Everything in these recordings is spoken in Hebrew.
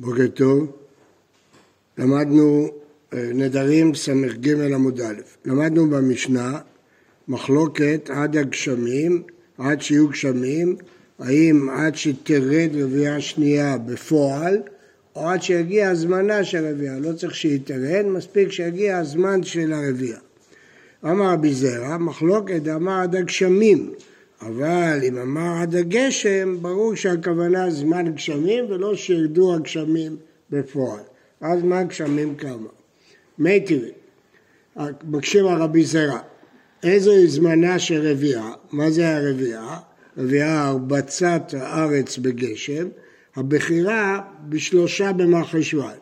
בוקר טוב. למדנו אה, נדרים ס"ג עמוד א'. למדנו במשנה מחלוקת עד הגשמים, עד שיהיו גשמים, האם עד שתרד רביעה שנייה בפועל, או עד שיגיע הזמנה של הרביעה. לא צריך שהיא תרד, מספיק שיגיע הזמן של הרביעה. אמר רבי זרע, מחלוקת אמר עד הגשמים, אבל אם אמר עד הגשם, ברור שהכוונה זמן גשמים ולא שירדו הגשמים בפועל. אז מה גשמים כמה? מי תראי, מקשיב הרבי זרע, איזו זמנה של רביעה? מה זה הרביעה? רביעה הרבצת הארץ בגשם, הבחירה בשלושה במחשוון,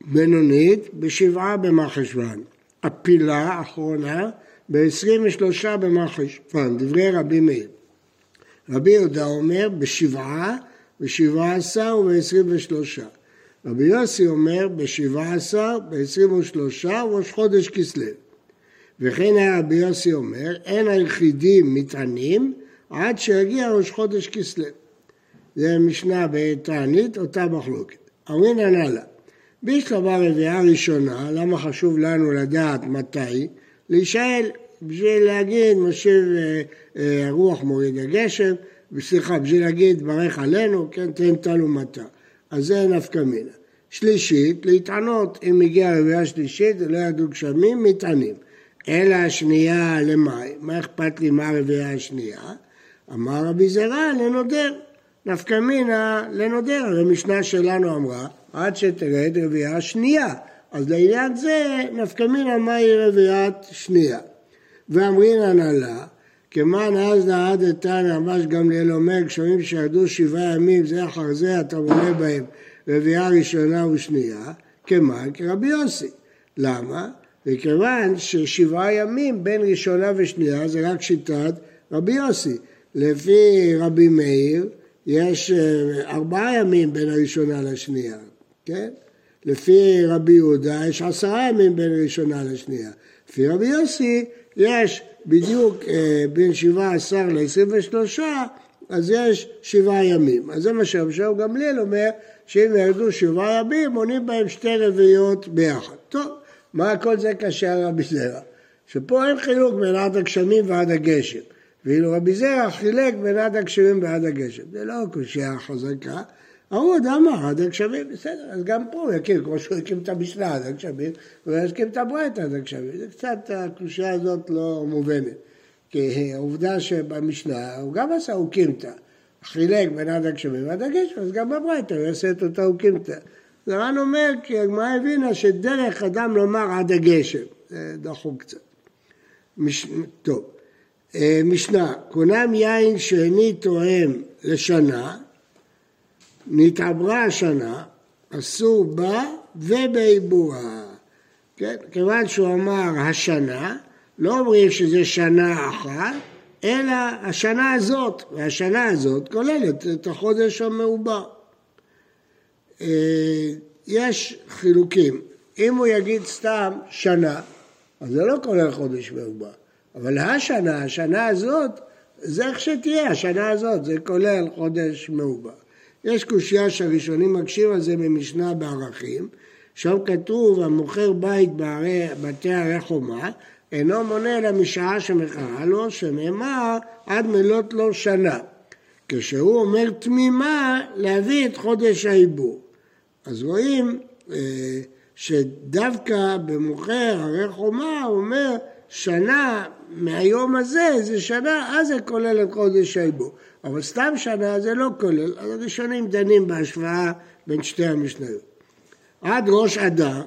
בינונית בשבעה במחשוון, הפילה האחרונה ב-23 במחשוון, דברי רבי מאיר. רבי יהודה אומר בשבעה, בשבעה עשר ובעשרים ושלושה. רבי יוסי אומר בשבעה עשר, בעשרים ושלושה וראש חודש כסלו. וכן היה רבי יוסי אומר, אין היחידים מטענים עד שיגיע ראש חודש כסלו. זה משנה בתענית, אותה מחלוקת. אמרינן הלאה, בשלבה רביעה ראשונה, למה חשוב לנו לדעת מתי? להישאל בשביל להגיד משיב אה, אה, הרוח מוריד הגשם, סליחה, בשביל להגיד ברך עלינו, כן, תן תלו מטה. אז זה נפקא מינה. שלישית, להתענות, אם הגיעה רביעה שלישית ולא ידעו גשמים, מתענים. אלא השנייה למאי, מה אכפת לי מה הרביעה השנייה? אמר רבי זרע לנודר. נפקא מינה לנודר, המשנה שלנו אמרה, עד שתרד רביעה שנייה. אז לעניין זה נפקא מינה מהי רביעת שנייה. ואמרינן עלה, כמאן אז נעד איתנא, ממש גמליאל אומר, גשמים שירדו שבעה ימים זה אחר זה אתה מונה בהם רביעה ראשונה ושנייה, כמאן כרבי יוסי. למה? וכיוון ששבעה ימים בין ראשונה ושנייה זה רק שיטת רבי יוסי. לפי רבי מאיר יש אה, ארבעה ימים בין הראשונה לשנייה, כן? לפי רבי יהודה יש עשרה ימים בין ראשונה לשנייה. לפי רבי יוסי יש בדיוק אה, בין שבעה עשר לעשרים ושלושה, אז יש שבעה ימים. אז זה מה שאול גמליאל אומר, שאם ירדו שבעה ימים, מונים בהם שתי רביעיות ביחד. טוב, מה כל זה קשה רבי זרע? שפה אין חילוק בין עד הגשמים ועד הגשם. ואילו רבי זרע חילק בין עד הגשמים ועד הגשם. זה לא קושייה חזקה, ההוא אמר עד הגשמים, בסדר, אז גם פה הוא יקים, כמו שהוא הקים את המשנה עד הגשמים, הוא יקים את הברית עד הגשמים. זה קצת, הקושייה הזאת לא מובנת. כי העובדה שבמשנה הוא גם עשה אוקימתא, חילק בין עד הגשמים ועד הגשם, אז גם בברית הוא יעשה את אותה אוקימתא. זרן אומר, כי הגמרא הבינה שדרך אדם לומר עד הגשם, זה דחוק קצת. מש... טוב, אה, משנה, כונם יין שאיני תואם לשנה, נתעברה השנה, אסור בה ובעיבורה. כן? כיוון שהוא אמר השנה, לא אומרים שזה שנה אחת, אלא השנה הזאת, והשנה הזאת כוללת את החודש המעובר. אה, יש חילוקים. אם הוא יגיד סתם שנה, אז זה לא כולל חודש מעובר. אבל השנה, השנה הזאת, זה איך שתהיה, השנה הזאת, זה כולל חודש מעובר. יש קושייה שהראשונים מקשים על זה ממשנה בערכים, שם כתוב המוכר בית בבתי ערי חומה אינו מונה אלא משעה שמכרה לו, שנאמר עד מלות לו שנה. כשהוא אומר תמימה להביא את חודש העיבור. אז רואים אה, שדווקא במוכר הרי חומה הוא אומר שנה מהיום הזה זה שנה, אז זה כולל את חודש העיבור. אבל סתם שנה זה לא כולל, אז הראשונים דנים בהשוואה בין שתי המשניות. עד ראש אדר,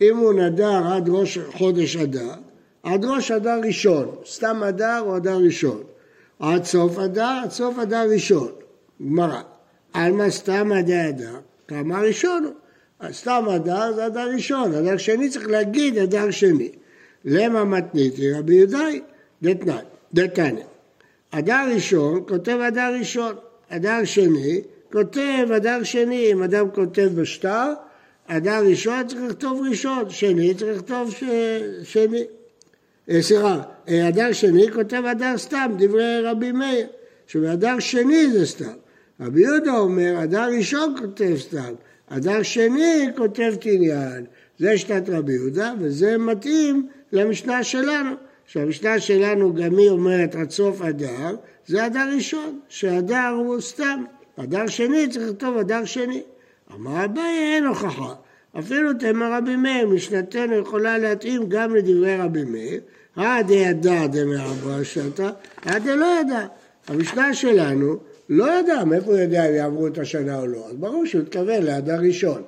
אם הוא נדר עד ראש חודש אדר, עד ראש אדר ראשון, סתם אדר או אדר ראשון. עד סוף אדר, עד סוף אדר ראשון. גמרא. עלמא סתם אדר אדר, כמה ראשון הוא. סתם אדר זה אדר ראשון, אדר שני צריך להגיד אדר שני. למה מתניתי רבי יהודאי? דתנן, דתניא. אדר ראשון כותב אדר ראשון, אדר שני כותב אדר שני, אם אדם כותב בשטר, אדר ראשון צריך לכתוב ראשון, שני צריך לכתוב ש... שני. אה, סליחה, אה, אדר שני כותב אדר סתם, דברי רבי מאיר, שבאדר שני זה סתם. רבי יהודה אומר, אדר ראשון כותב סתם, אדר שני כותב תניין. זה שיטת רבי יהודה, וזה מתאים למשנה שלנו. שהמשנה שלנו גם היא אומרת עד סוף אדר, זה אדר ראשון, שאדר הוא סתם. אדר שני צריך לכתוב אדר שני. אמר אביי אין הוכחה. אפילו תמר רבי מאיר, משנתנו יכולה להתאים גם לדברי רבי מאיר. עד ידע דמר ברשתא, עד לא ידע. המשנה שלנו לא ידע, מאיפה הוא יודע אם יעברו את השנה או לא? אז ברור שהוא התכוון לאדר ראשון.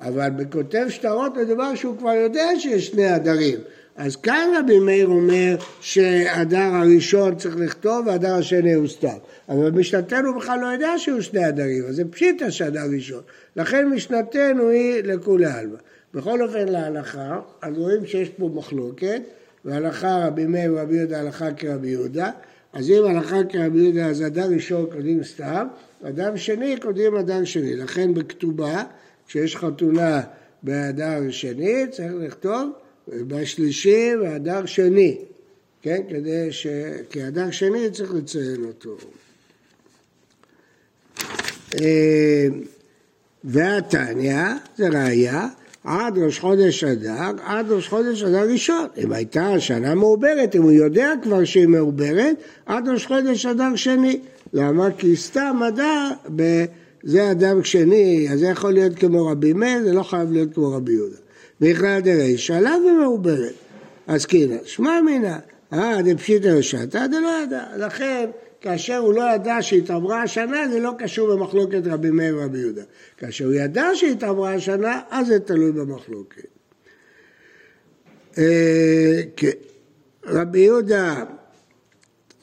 אבל בכותב שטרות מדובר שהוא כבר יודע שיש שני אדרים. אז כאן רבי מאיר אומר שהדר הראשון צריך לכתוב והדר השני הוא סתם. אבל משנתנו בכלל לא יודע שהוא שני אדרים, אז זה פשיטה שהדר ראשון. לכן משנתנו היא לכולי עלמא. בכל אופן להלכה, אז רואים שיש פה מחלוקת, והלכה רבי מאיר ורבי יהודה הלכה כרבי יהודה, אז אם הלכה כרבי יהודה אז אדם ראשון קודם סתם, אדם שני קודם אדם שני. לכן בכתובה, כשיש חתונה באדר שני, צריך לכתוב בשלישי ואדר שני, כן? כדי ש... כי אדר שני צריך לציין אותו. אה, והתניא, זה ראייה, עד ראש חודש אדר, עד ראש חודש אדר ראשון. אם הייתה שנה מעוברת, אם הוא יודע כבר שהיא מעוברת, עד ראש חודש אדר שני. למה? כי סתם אדר, זה אדר שני, אז זה יכול להיות כמו רבי מאיר, זה לא חייב להיות כמו רבי יהודה. ויכלה דרישא, לאו ומעוברת. אז כאילו, שמע מינא, אה, דפשיטא יושתא, דלא ידע. לכן, כאשר הוא לא ידע שהתעברה השנה, זה לא קשור במחלוקת רבי מאיר ורבי יהודה. כאשר הוא ידע שהתעברה השנה, אז זה תלוי במחלוקת. אה, כן. רבי יהודה,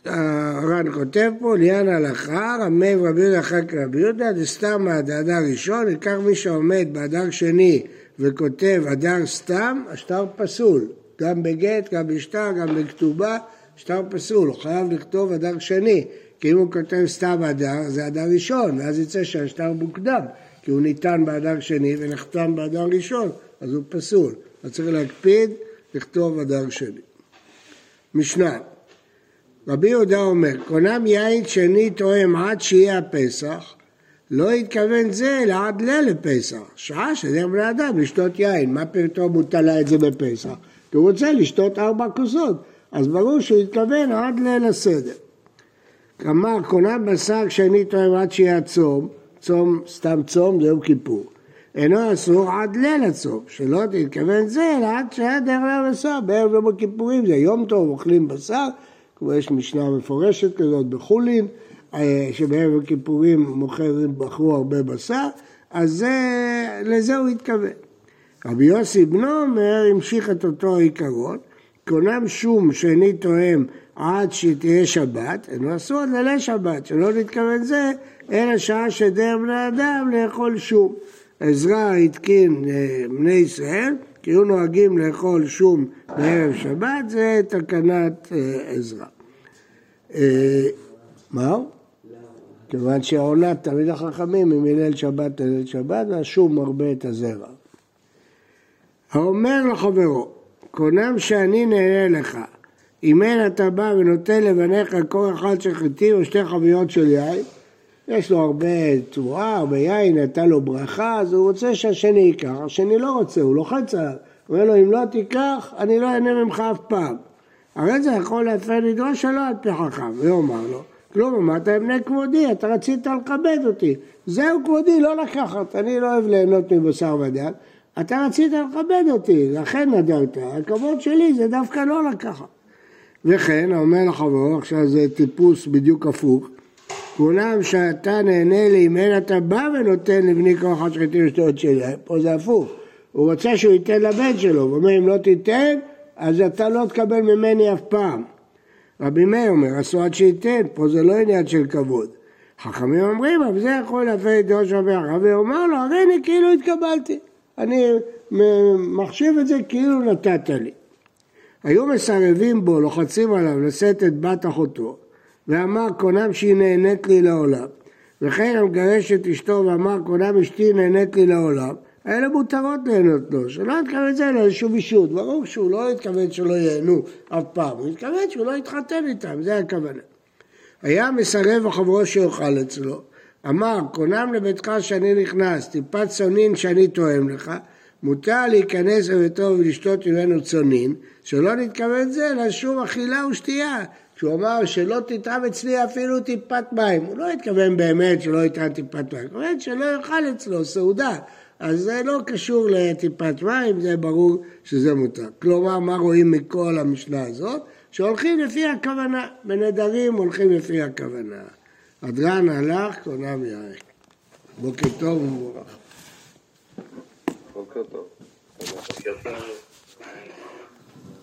הר"ן כותב פה, לעניין הלכה, רמי ורבי יהודה אחר כרבי יהודה, דסתם מהדאדר ראשון, עיקר מי שעומד באדר שני וכותב אדר סתם, השטר פסול. גם בגט, גם בשטר, גם בכתובה, שטר פסול. הוא חייב לכתוב אדר שני. כי אם הוא כותב סתם אדר, זה אדר ראשון, ואז יצא שהשטר מוקדם. כי הוא ניתן באדר שני ונחתם באדר ראשון, אז הוא פסול. אז צריך להקפיד לכתוב אדר שני. משנה, רבי יהודה אומר, קונם יין שני תואם עד שיהיה הפסח, לא התכוון זה אלא עד ליל לפסח, שעה שזה בני אדם לשתות יין, מה פתאום הוא תלה את זה בפסח? כי הוא רוצה לשתות ארבע כוסות, אז ברור שהוא התכוון עד ליל הסדר. כלומר, קונה בשר כשאני טועם עד שיהיה הצום, צום, סתם צום זה יום כיפור. אינו אסור עד ליל הצום, שלא תתכוון זה אלא עד שהיה דרך הבשר, בערב יום הכיפורים זה יום טוב, אוכלים בשר, כמו יש משנה מפורשת כזאת בחולין, שבערב הכיפורים מוכרים, בחרו הרבה בשר, אז זה, לזה הוא התכוון. רבי יוסי בנו אומר, המשיך את אותו עיקרון, קונם שום שאיני תואם עד שתהיה שבת, אינו אסור עד לילי שבת, שלא נתכוון זה, אלא שעה שדר בני אדם לאכול שום. עזרא התקין אה, בני ישראל, כי היו נוהגים לאכול שום בערב שבת, זה תקנת אה, עזרא. מה? כיוון שהעונת תמיד החכמים היא מליל שבת לליל שבת והשום מרבה את הזרע. האומר לחברו, קונם שאני נהנה לך, אם אין אתה בא ונותן לבניך כל אחד של חיטים או שתי חביות של יין, יש לו הרבה תבואה, הרבה יין, נתן לו ברכה, אז הוא רוצה שהשני ייקח, השני לא רוצה, הוא לוחץ עליו, הוא אומר לו, אם לא תיקח, אני לא אענה ממך אף פעם. הרי זה יכול להפר לדרוש שלא על פי חכם, ויאמר לו, כלום אמרת בני כבודי, אתה רצית לכבד אותי. זהו כבודי, לא לקחת, אני לא אוהב ליהנות מבשר ודם. אתה רצית לכבד אותי, לכן נדרת. הכבוד שלי זה דווקא לא לקחת. וכן, אומר לחברו, עכשיו זה טיפוס בדיוק הפוך, כולם שאתה נהנה לי אם אין אתה בא ונותן לבני כוח השחיתים ושטויות שלי, פה זה הפוך. הוא רוצה שהוא ייתן לבן שלו, הוא אומר אם לא תיתן, אז אתה לא תקבל ממני אף פעם. רבי מאיר אומר, אסור עד שייתן, פה זה לא עניין של כבוד. חכמים אומרים, אבל זה יכול להפר את ראש רבי רבי אומר לו, הרי אני כאילו התקבלתי. אני מחשיב את זה כאילו נתת לי. היו מסרבים בו, לוחצים עליו לשאת את בת אחותו, ואמר קונם שהיא נהנית לי לעולם. וכן המגרש את אשתו ואמר קונם אשתי נהנית לי לעולם, האלה מותרות ליהנות לו, שלא התכוון את זה אלא לשום אישות. ברור שהוא לא התכוון שלא ייהנו אף פעם, הוא התכוון שהוא לא יתחתן איתם, זה הכוונה. היה מסרב החברו שיאכל אצלו, אמר, קונם לביתך שאני נכנס, טיפת צונין שאני תואם לך, מותר להיכנס לביתו ולשתות ממנו צונין, שלא נתכוון זה אלא שום אכילה ושתייה. כשהוא אמר שלא תטעם אצלי אפילו טיפת מים, הוא לא התכוון באמת שלא יטעם טיפת מים, הוא התכוון שלא יאכל אצלו סעודה. אז זה לא קשור לטיפת מים, זה ברור שזה מותר. כלומר, מה רואים מכל המשנה הזאת? שהולכים לפי הכוונה, בנדרים הולכים לפי הכוונה. הדרן הלך, קונם יאריך. בוקר טוב ומבורך. בוקר טוב.